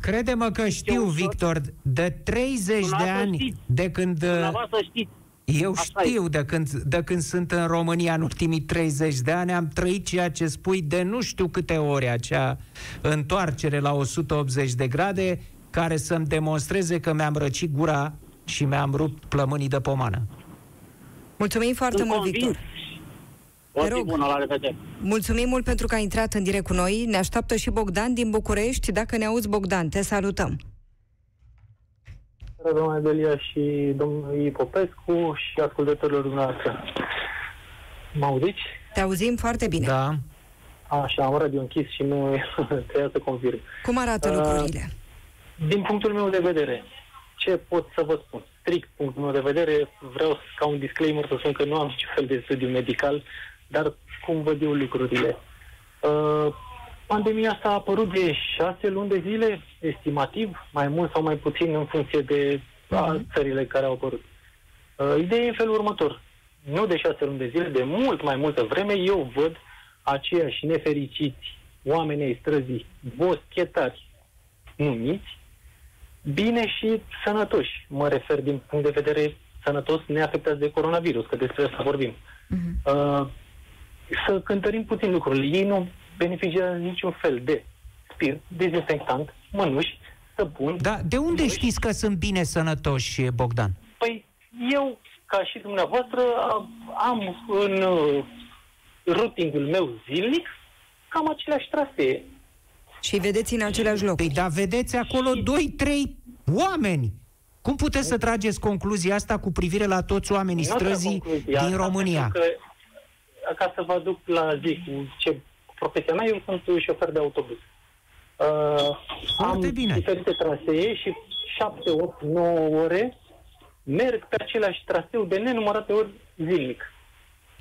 Crede-mă că știu, ușor. Victor, de 30 de Dumneavoastră ani știți. de când... uh, Dumneavoastră știți. Eu Așa știu e. de când, de când sunt în România în ultimii 30 de ani, am trăit ceea ce spui de nu știu câte ori, acea întoarcere la 180 de grade, care să-mi demonstreze că mi-am răcit gura și mi-am rupt plămânii de pomană. Mulțumim foarte Sunt mult, convins. Victor. O Te zi rog. bună, la revedere. Mulțumim mult pentru că ai intrat în direct cu noi. Ne așteaptă și Bogdan din București. Dacă ne auzi, Bogdan, te salutăm. Doamna Delia și domnului Popescu și ascultătorilor dumneavoastră. Mă auziți? Te auzim foarte bine. Da? Așa, am radio închis și nu trebuia să confirm. Cum arată Uh, lucrurile? Din punctul meu de vedere, ce pot să vă spun? Strict punctul meu de vedere, vreau ca un disclaimer să spun că nu am niciun fel de studiu medical, dar cum văd eu lucrurile. Uh, pandemia asta a apărut de șase luni de zile, estimativ, mai mult sau mai puțin în funcție de a, țările care au apărut. Uh, ideea e în felul următor. Nu de șase luni de zile, de mult mai multă vreme, eu văd aceiași nefericiți oameni ai străzii, boschetari, numiți, bine și sănătoși. Mă refer din punct de vedere sănătos, neafectați de coronavirus, că despre asta vorbim. Uh, să cântărim puțin lucrurile. Ei nu beneficiază niciun fel de spirit, dezinfectant, mănuși, săpun. Da, de unde mănuși. știți că sunt bine sănătoși, Bogdan? Păi eu, ca și dumneavoastră, a- am în uh, routingul meu zilnic cam aceleași trasee. Și vedeți în același loc. Păi da, vedeți acolo doi, trei oameni. Cum puteți să trageți concluzia asta cu privire la toți oamenii Nu trag străzii concluzia din asta, România? pentru Că, ca să vă aduc la zi cu ce profesia mea, eu sunt șofer de autobuz. Uh, Foarte am bine. diferite trasee și 7, 8, 9 ore merg pe același traseu de nenumărate ori zilnic.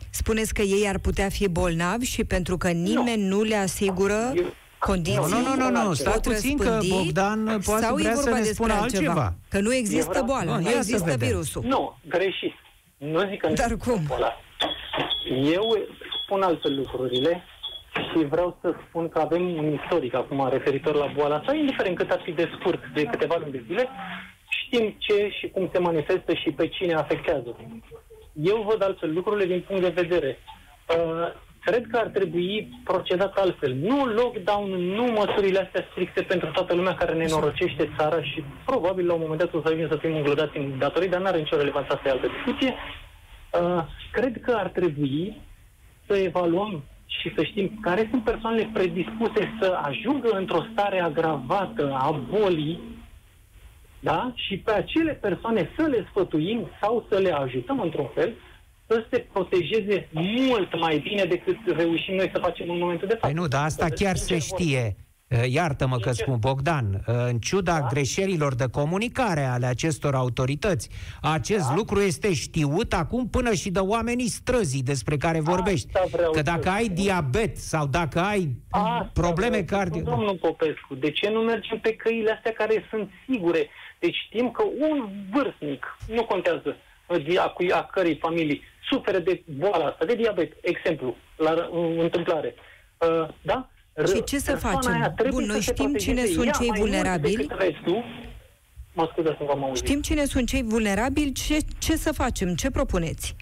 Spuneți că ei ar putea fi bolnavi și pentru că nimeni nu, le asigură Eu- condiții Nu, nu, nu, nu, nu, stai pot puțin că răspândi Bogdan poate sau e vrea să vorba ne despre spună altceva. Că nu există vreau- boala, Nu, nu ia să există vedem. virusul. Nu, greșit. Nu zic că nu Dar există cum? boala. Eu spun altfel lucrurile și vreau să spun că avem un istoric acum referitor la boala asta, indiferent cât ar fi de scurt, de câteva luni de zile, știm ce și cum se manifestă și pe cine afectează. Eu văd altfel lucrurile din punct de vedere. Uh, cred că ar trebui procedat altfel. Nu lockdown, nu măsurile astea stricte pentru toată lumea care ne norocește țara și probabil la un moment dat o să ajungem să fim înglodați în datorii, dar nu are nicio relevanță, asta e altă discuție. Uh, cred că ar trebui să evaluăm și să știm care sunt persoanele predispuse să ajungă într-o stare agravată a bolii da? și pe acele persoane să le sfătuim sau să le ajutăm într-un fel să se protejeze mult mai bine decât reușim noi să facem în momentul de față. Păi nu, dar asta Să chiar zicem se vorba. știe. Uh, Iartă-mă că Sincer. spun, Bogdan, uh, în ciuda Da. greșelilor de comunicare ale acestor autorități, acest Da. lucru este știut acum până și de oamenii străzii despre care vorbești. vreau Că să dacă ai spun. diabet sau dacă ai Asta probleme vreau să cardio... spun, Domnul Popescu, de ce nu mergem pe căile astea care sunt sigure? Deci știm că un vârstnic, nu contează de a, cui, a cărei familii, suferă de boala asta, de diabet, exemplu, la uh, întâmplare. Uh, da? Și ce să facem? Bun, noi știm cine sunt cei vulnerabili. Mă scuze să vă Știm cine sunt cei vulnerabili, ce, ce să facem? Ce propuneți?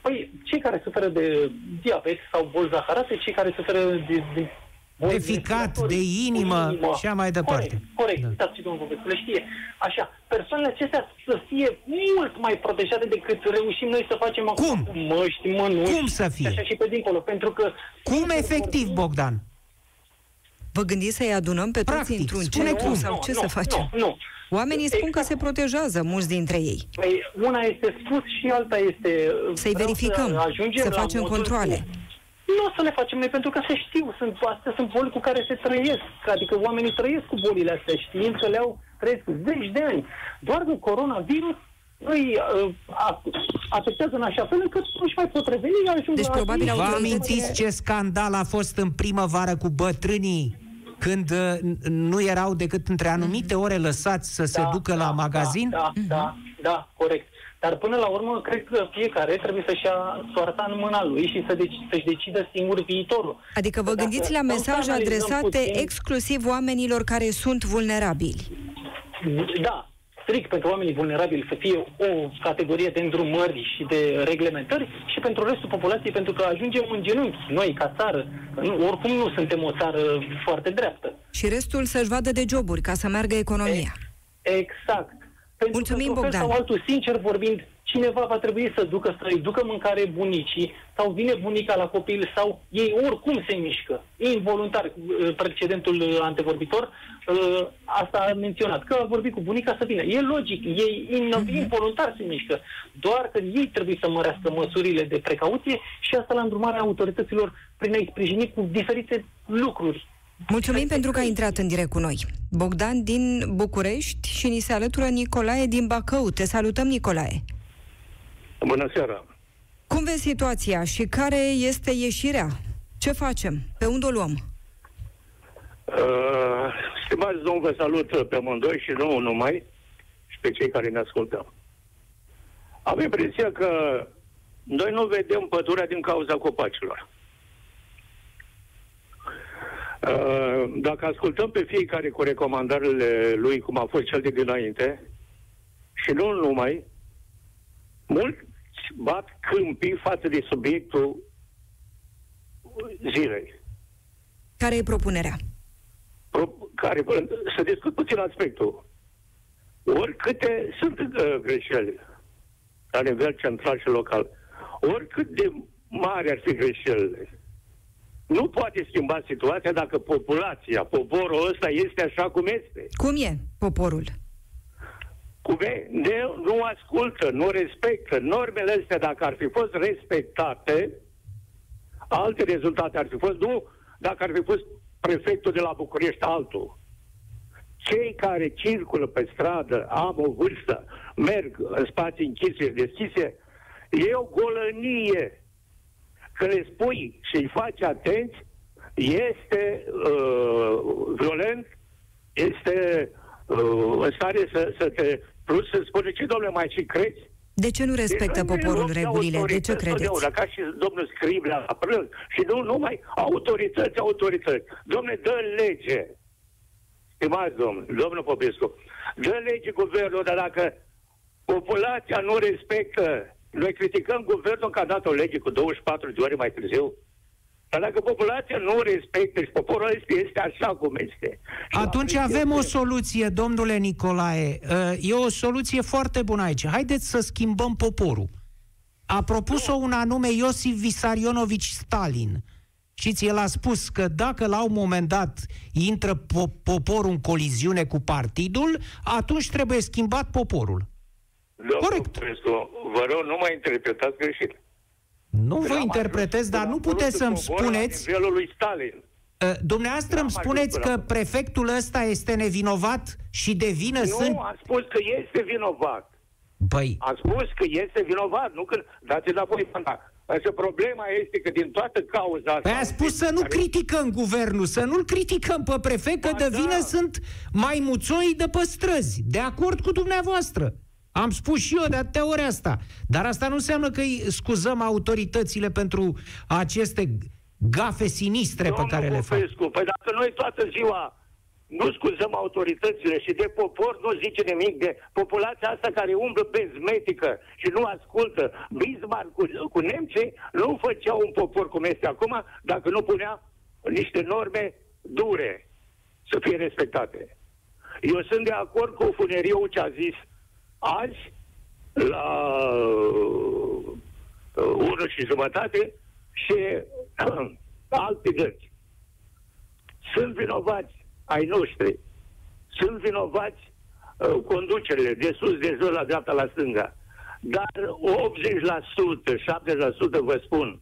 Păi, cei care suferă de diabet sau boli zaharate, cei care suferă de, de de ficat, de inimă, și așa mai departe. Corect, corect. Da. Uitați și domnul Popescu, le știe. Așa, persoanele acestea să fie mult mai protejate decât reușim noi să facem acum. Cum? Măști, mănuși. Cum să fie? Așa și pe dincolo, pentru că... Cum efectiv, Bogdan? Vă gândiți să-i adunăm pe toți Practic, într-un cercu sau ce nu, să facem? Nu, nu. Oamenii spun exact. că se protejează, mulți dintre ei. Păi, una este spus și alta este... Să-i verificăm, să, să facem controle. Cu nu o să le facem noi, pentru că se știu, sunt, astea sunt boli cu care se trăiesc. Adică oamenii trăiesc cu bolile astea, știind că le-au trăiesc zeci de ani. Doar că coronavirus îi uh, afectează în așa fel încât nu și mai pot reveni. Deci probabil Vă amintiți ce scandal a fost în primăvară cu bătrânii? Când uh, nu erau decât între anumite ore lăsați să da, se ducă da, la magazin? Da, da, da, da, corect. Dar până la urmă, cred că fiecare trebuie să-și ia soarta în mâna lui și să deci, să-și decidă singur viitorul. Adică vă gândiți la mesaje adresate puțin... exclusiv oamenilor care sunt vulnerabili. Da, strict pentru oamenii vulnerabili să fie o categorie de îndrumări și de reglementări și pentru restul populației, pentru că ajungem în genunchi, noi, ca țară. Nu, oricum nu suntem o țară foarte dreaptă. Și restul să-și vadă de joburi, ca să meargă economia. Exact. Pentru Mulțumim, că, Bogdan. sau altul, sincer vorbind, cineva va trebui să ducă, să-i ducă mâncare bunicii, sau vine bunica la copil, sau ei oricum se mișcă. Involuntar, uh, precedentul antevorbitor, uh, asta a menționat, că a vorbit cu bunica să vină. E logic, ei mhm. involuntar se mișcă. Doar că ei trebuie să mărească măsurile de precauție și asta la îndrumarea autorităților prin a-i sprijini cu diferite lucruri Mulțumim pentru că ai intrat în direct cu noi. Bogdan din București și ni se alătură Nicolae din Bacău. Te salutăm, Nicolae. Bună seara. Cum vezi situația și care este ieșirea? Ce facem? Pe unde o luăm? Uh, stimați domn, vă salut pe amândoi și nu numai, și pe cei care ne ascultă. Am impresia că noi nu vedem pădurea din cauza copacilor. Uh, dacă ascultăm pe fiecare cu recomandările lui, cum a fost cel de dinainte, și nu numai, mulți bat câmpii față de subiectul zilei. Care e propunerea? Pro, care, să discut puțin aspectul. Oricâte sunt uh, greșeli la nivel central și local, oricât de mari ar fi greșelile, nu poate schimba situația dacă populația, poporul ăsta este așa cum este. Cum e poporul? Cum e? Ne, nu ascultă, nu respectă. Normele astea, dacă ar fi fost respectate, alte rezultate ar fi fost, nu dacă ar fi fost prefectul de la București altul. Cei care circulă pe stradă, am o vârstă, merg în spații închise, deschise, e o golănie că le spui și îi faci atenți, este uh, violent, este uh, în stare să, să te... Plus să spune, ce domnule, mai și crezi? De ce nu respectă de, poporul regulile? De ce credeți? Ca și domnul Scriblea la prânz. Și nu numai autorități, autorități. Domnule, dă lege. Stimați domnul, domnul Popescu, dă lege guvernul, dar dacă populația nu respectă noi criticăm guvernul că a dat o lege cu 24 de ore mai târziu. Dar dacă populația nu respectă și poporul este, este așa cum este. Atunci avem o soluție, domnule Nicolae. Uh, e o soluție foarte bună aici. Haideți să schimbăm poporul. A propus-o un anume Iosif Visarionovici Stalin. Și el a spus că dacă la un moment dat intră po- poporul în coliziune cu partidul, atunci trebuie schimbat poporul. Domnul Corect. Prescu, vă rog, nu mai interpretați greșit. Nu vă interpretez, dar nu puteți să-mi spuneți... La lui Stalin. Uh, dumneavoastră îmi spuneți că prefectul ăsta este nevinovat și de vină nu, sunt... Nu, am spus că este vinovat. Păi... Am spus că este vinovat, nu că dați înapoi până Însă problema este că din toată cauza asta... Păi a spus să nu care... criticăm guvernul, să nu-l criticăm pe prefect, că de vină da. sunt mai muțoi de pe străzi. De acord cu dumneavoastră. Am spus și eu de atâtea ori asta. Dar asta nu înseamnă că îi scuzăm autoritățile pentru aceste gafe sinistre Domnul pe care le fac. Popescu, Păi dacă noi toată ziua nu scuzăm autoritățile și de popor nu zice nimic de populația asta care umblă bezmetică și nu ascultă. Bismarck cu, cu nemții nu făcea un popor cum este acum dacă nu punea niște norme dure să fie respectate. Eu sunt de acord cu Funeriu ce a zis azi la uh, unul și jumătate și uh, alte găți. Sunt vinovați ai noștri. Sunt vinovați uh, conducerile de sus, de jos, la dreapta, la stânga. Dar 80%, 70% vă spun,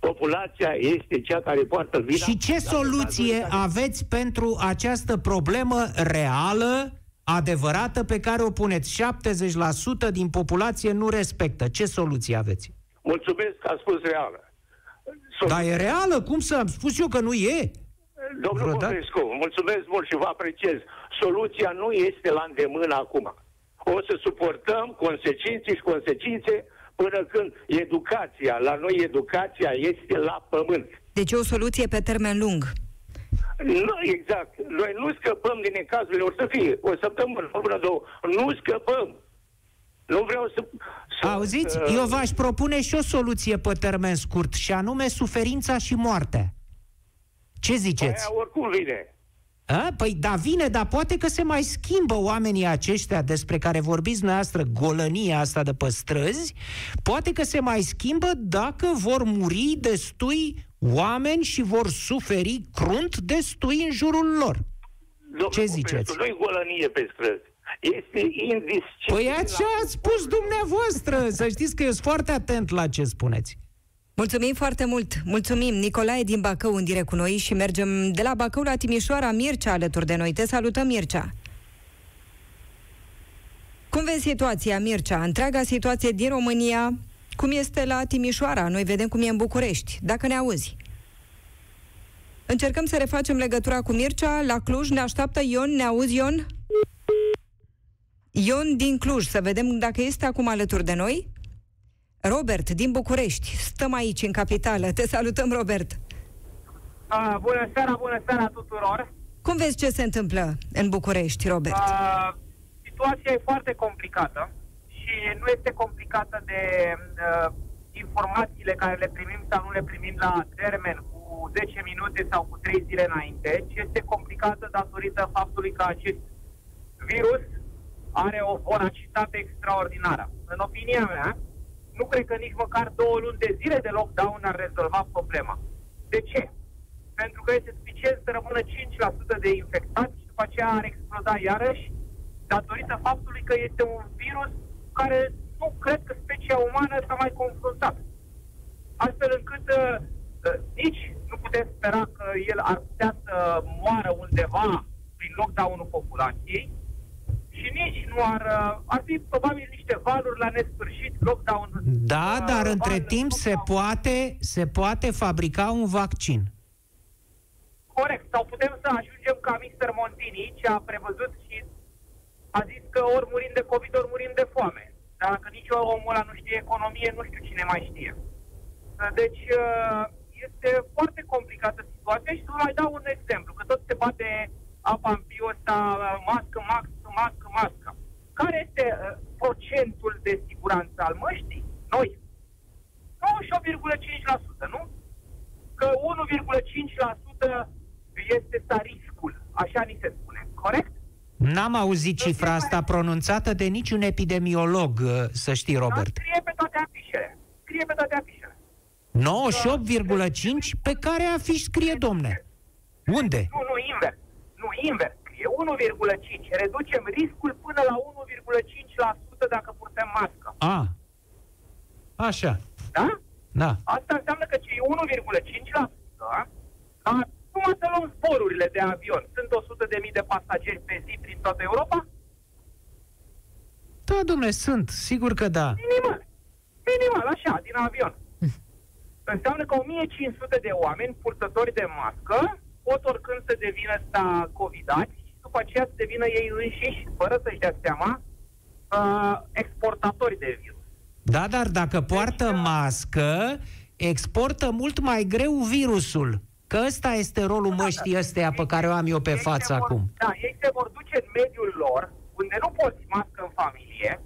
populația este cea care poartă vina. Și ce soluție aveți pentru această problemă reală, adevărată, pe care o puneți? 70% din populație nu respectă. Ce soluție aveți? Mulțumesc că a spus reală. Dar e reală? Cum să am spus eu că nu e? Domnul Vreodată? Popescu, mulțumesc mult și vă apreciez. Soluția nu este la îndemână acum. O să suportăm consecințe și consecințe până când educația, la noi educația este la pământ. Deci e o soluție pe termen lung. Nu, exact. Noi nu scăpăm din necazurile. O să fie o săptămână, o lună, două. Nu scăpăm. Nu vreau să... să Auziți? să- Eu v-aș propune și o soluție pe termen scurt, și anume suferința și moartea. Ce ziceți? Aia oricum vine. A? Păi da, vine, dar poate că se mai schimbă oamenii aceștia despre care vorbiți noastră, golănia asta de pe străzi, poate că se mai schimbă dacă vor muri destui oameni și vor suferi crunt destui în jurul lor. Domnul Ce Popescu, ziceți? Nu-i golănie pe străzi. Este indisciplinat. Păi așa ați spus dumneavoastră, să știți că eu sunt foarte atent la ce spuneți. Mulțumim foarte mult! Mulțumim! Nicolae din Bacău în direct cu noi și mergem de la Bacău la Timișoara, Mircea alături de noi. Te salutăm, Mircea! Cum vezi situația, Mircea? Întreaga situație din România, cum este la Timișoara? Noi vedem cum e în București, dacă ne auzi. Încercăm să refacem legătura cu Mircea. La Cluj ne așteaptă Ion. Ne auzi, Ion? Ion din Cluj. Să vedem dacă este acum alături de noi. Robert din București. Stăm aici, în capitală. Te salutăm, Robert. Uh, bună seara, bună seara tuturor. Cum vezi ce se întâmplă în București, Robert? Uh, situația e foarte complicată și nu este complicată de uh, informațiile care le primim sau nu le primim la termen cu 10 minute sau cu 3 zile înainte, ci este complicată datorită faptului că acest virus are o voracitate extraordinară. În opinia mea, nu cred că nici măcar două luni de zile de lockdown ar rezolva problema. De ce? Pentru că este suficient să rămână 5% de infectați și după aceea ar exploda iarăși datorită faptului că este un virus care nu cred că specia umană s-a mai confruntat. Astfel încât uh, uh, nici nu putem spera că el ar putea să moară undeva prin lockdown-ul populației și nici nu ar... uh, Ar fi probabil niște valuri la nesfârșit, lockdown... Da, uh, dar între valuri, timp se lockdown. poate, se poate fabrica un vaccin. Corect. Sau putem să ajungem ca Mr. Montini, ce a prevăzut și a zis că ori murim de COVID, ori murim de foame. Dacă nici omul ăla nu știe economie, nu știu cine mai știe. Deci uh, este foarte complicată situația și să vă mai dau un exemplu, că tot se bate apa în piu ăsta, uh, mască, mască, mască, mască. Care este uh, procentul de siguranță al măștii? Noi. 98,5%, nu? Că 1,5% este riscul, așa ni se spune, corect? N-am auzit cifra asta pronunțată de niciun epidemiolog, uh, să știi, Da, Robert. scrie pe toate afișele. Scrie pe toate afișele. 98,5 pe care afiș scrie, domne. Unde? Nu, nu, invers. Nu, invers. Scrie 1,5. Reducem riscul până la 1,5% dacă purtăm mască. A. Așa. Da? Da. Asta înseamnă că cei 1,5% da? La numai să luăm zborurile de avion. Sunt 100.000 de pasageri pe zi prin toată Europa? Da, domne, sunt. Sigur că da. Minimal. Minimal, așa, din avion. Înseamnă că 1500 de oameni purtători de mască pot oricând să devină sta covidați și după aceea să devină ei înșiși, fără să-și dea seama, uh, exportatori de virus. Da, dar dacă poartă deci, mască, exportă mult mai greu virusul. Că ăsta este rolul da, măștii da, ăsteia pe care o am eu pe față vor, acum. Da, ei se vor duce în mediul lor, unde nu poți mască în familie,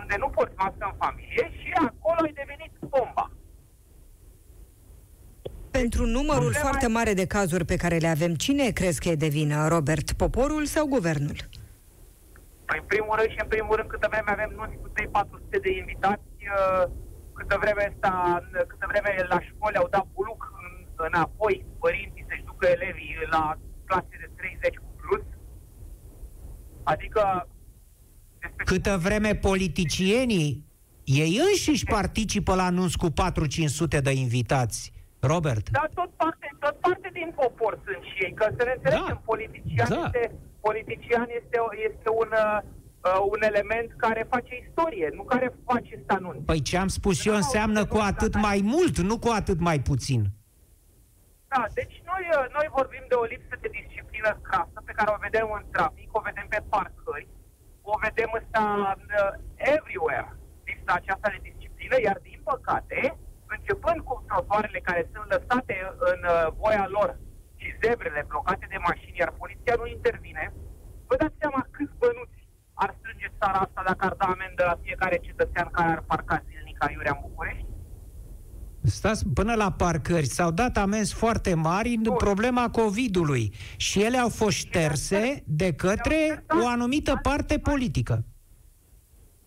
unde nu poți mască în familie și acolo ai devenit bomba. Pentru numărul Problema foarte mare de cazuri pe care le avem, cine crezi că e de vină, Robert? Poporul sau guvernul? Păi, în primul rând și în primul rând, câtă vreme avem nu cu 400 de invitați, uh, câtă vreme, asta, câtă vreme la școli au dat buluc în, înapoi părinții să-și ducă elevii la clase de 30 cu plus. Adică... Câtă vreme politicienii ei înșiși participă la anunț cu 4-500 de invitați Robert. Dar tot parte, tot parte din popor sunt și ei, că să ne înțelegem, da. politician, da. Este, politician este, este un, uh, un element care face istorie, nu care face stanun. Păi ce am spus eu înseamnă cu atât mai mult, nu cu atât mai puțin. Da, deci noi, uh, noi vorbim de o lipsă de disciplină crasă pe care o vedem în trafic, o vedem pe parcări, o vedem ăsta uh, everywhere, lipsa aceasta de disciplină, iar din păcate, începând cu trotuarele care sunt lăsate în uh, voia lor și zebrele blocate de mașini, iar poliția nu intervine, vă dați seama câți bănuți ar strânge țara asta dacă ar da amendă la fiecare cetățean care ar parca zilnic aiurea în București? Stați, până la parcări s-au dat amenzi foarte mari în problema COVID-ului și ele au fost șterse de către o anumită parte politică.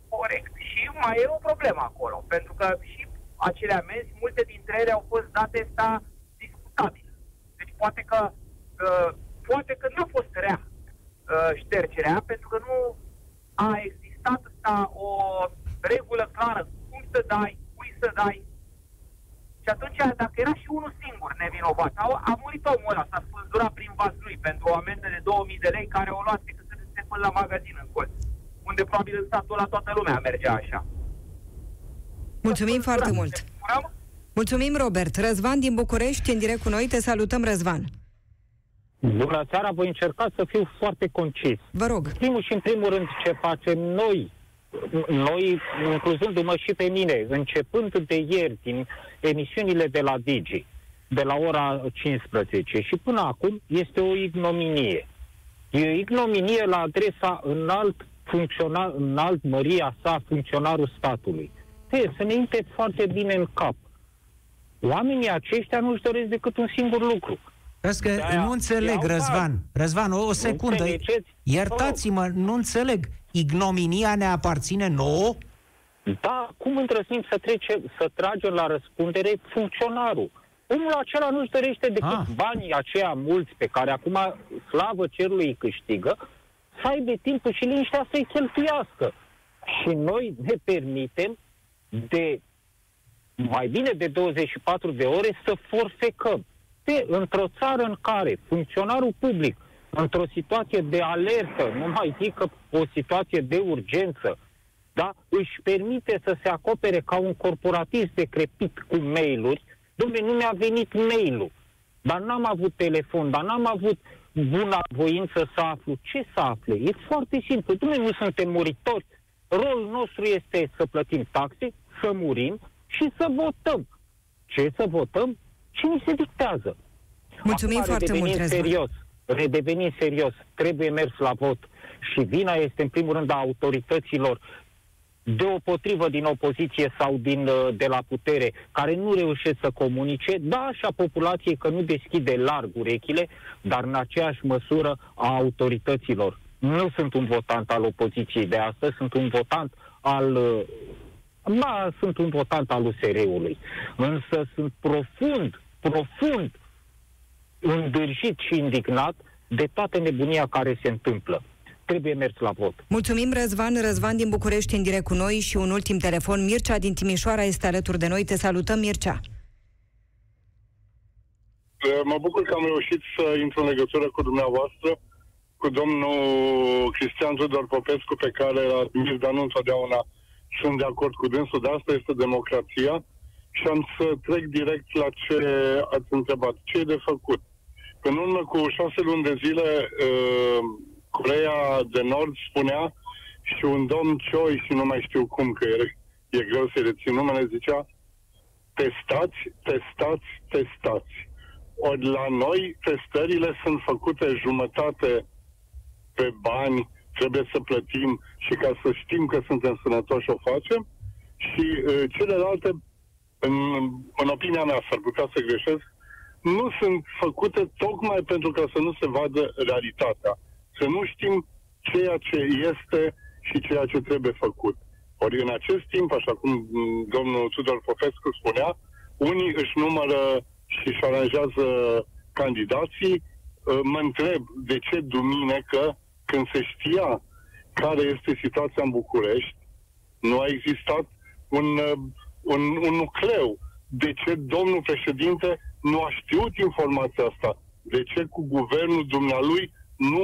Corect. Și mai e o problemă acolo, pentru că și acele amenzi, multe dintre ele au fost date sta discutabile. Deci poate că uh, poate că nu a fost rea uh, ștergerea, pentru că nu a existat sta o regulă clară cum să dai, cui să dai. Și atunci, dacă era și unul singur nevinovat, a, a murit omul ăla, s-a spânzurat prin vas lui pentru o amendă de 2000 de lei care o luase că se până la magazin în colț, unde probabil în statul la toată lumea mergea așa. Mulțumim foarte mult! Mulțumim, Robert. Răzvan din București, în direct cu noi. Te salutăm, Răzvan. Bună seara, voi încerca să fiu foarte concis. Vă rog. Primul și în primul rând ce facem noi, noi, incluzându-mă și pe mine, începând de ieri din emisiunile de la Digi, de la ora 15 și până acum, este o ignominie. E o ignominie la adresa înalt, funcționar, înalt măria sa funcționarul statului e, să ne intre foarte bine în cap. Oamenii aceștia nu-și doresc decât un singur lucru. Vezi că nu înțeleg, Răzvan. Răzvan, o, o secundă. Iertați-mă, nu înțeleg. Ignominia ne aparține nouă? Da, cum îndrăznim să, trece, să tragem la răspundere funcționarul? Omul acela nu-și dorește decât ah. banii aceia mulți pe care acum slavă cerului îi câștigă, să aibă timpul și liniștea să-i cheltuiască. Și noi ne permitem de mai bine de 24 de ore să forsecăm. De, într-o țară în care funcționarul public, într-o situație de alertă, nu mai zic că o situație de urgență, da, își permite să se acopere ca un corporatist decrepit cu mail-uri, domnule, nu mi-a venit mail-ul, dar n-am avut telefon, dar n-am avut buna voință să aflu. Ce să afle? E foarte simplu. Domnule, nu suntem muritori. Rolul nostru este să plătim taxe, să murim și să votăm. Ce să votăm? Ce ni se dictează? Mulțumim Acum, foarte mult, serios, redevenim serios, trebuie mers la vot. Și vina este în primul rând a autorităților deopotrivă din opoziție sau din, uh, de la putere, care nu reușesc să comunice, da, așa populației că nu deschide larg urechile, dar în aceeași măsură a autorităților. Nu sunt un votant al opoziției de astăzi, sunt un votant al uh, Ba, sunt un votant al USR-ului, însă sunt profund, profund îndârjit și indignat de toată nebunia care se întâmplă. Trebuie mers la vot. Mulțumim, Răzvan. Răzvan din București în direct cu noi și un ultim telefon. Mircea din Timișoara este alături de noi. Te salutăm, Mircea. Mă bucur că am reușit să intru în legătură cu dumneavoastră, cu domnul Cristian Tudor Popescu, pe care l-a admis, dar nu întotdeauna sunt de acord cu dânsul, dar asta este democrația și am să trec direct la ce ați întrebat. Ce e de făcut? În urmă cu șase luni de zile, uh, Coreea de Nord spunea și un domn Cioi și nu mai știu cum, că e, e greu să rețin numele, zicea testați, testați, testați. Ori la noi testările sunt făcute jumătate pe bani, trebuie să plătim și ca să știm că suntem sănătoși o facem și uh, celelalte, în, în opinia mea, s-ar putea să greșesc, nu sunt făcute tocmai pentru ca să nu se vadă realitatea. Să nu știm ceea ce este și ceea ce trebuie făcut. Ori în acest timp, așa cum domnul Tudor Popescu spunea, unii își numără și își aranjează candidații. Uh, mă întreb de ce duminică, când se știa care este situația în București, nu a existat un, uh, un, un nucleu. De ce domnul președinte nu a știut informația asta? De ce cu guvernul dumnealui nu,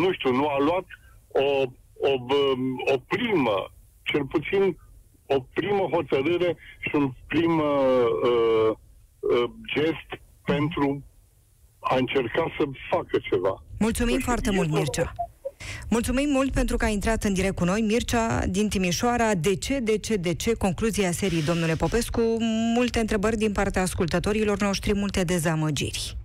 nu știu, nu a luat o, o, o primă, cel puțin o primă hotărâre și un prim uh, uh, gest pentru a încerca să facă ceva. Mulțumim deci, foarte mult, Mircea. Mulțumim mult pentru că a intrat în direct cu noi. Mircea din Timișoara, de ce, de ce, de ce? Concluzia serii, domnule Popescu, multe întrebări din partea ascultătorilor noștri, multe dezamăgiri.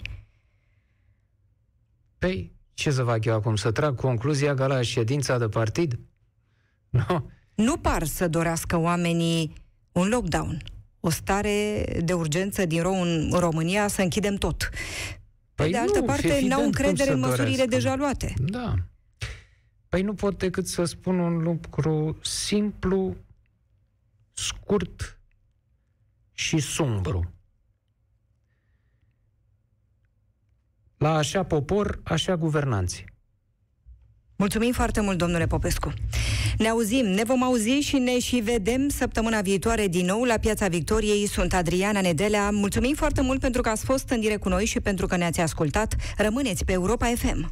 Păi, ce să fac eu acum? Să trag concluzia ca la ședința de partid? Nu. Nu par să dorească oamenii un lockdown, o stare de urgență din rău în România, să închidem tot. Păi de altă nu, parte, n-au încredere în măsurile dorească. deja luate. Da. Păi nu pot decât să spun un lucru simplu, scurt și sumbru. La așa popor, așa guvernanți. Mulțumim foarte mult, domnule Popescu. Ne auzim, ne vom auzi și ne și vedem săptămâna viitoare din nou la Piața Victoriei. Sunt Adriana Nedelea. Mulțumim foarte mult pentru că ați fost în direct cu noi și pentru că ne-ați ascultat. Rămâneți pe Europa FM.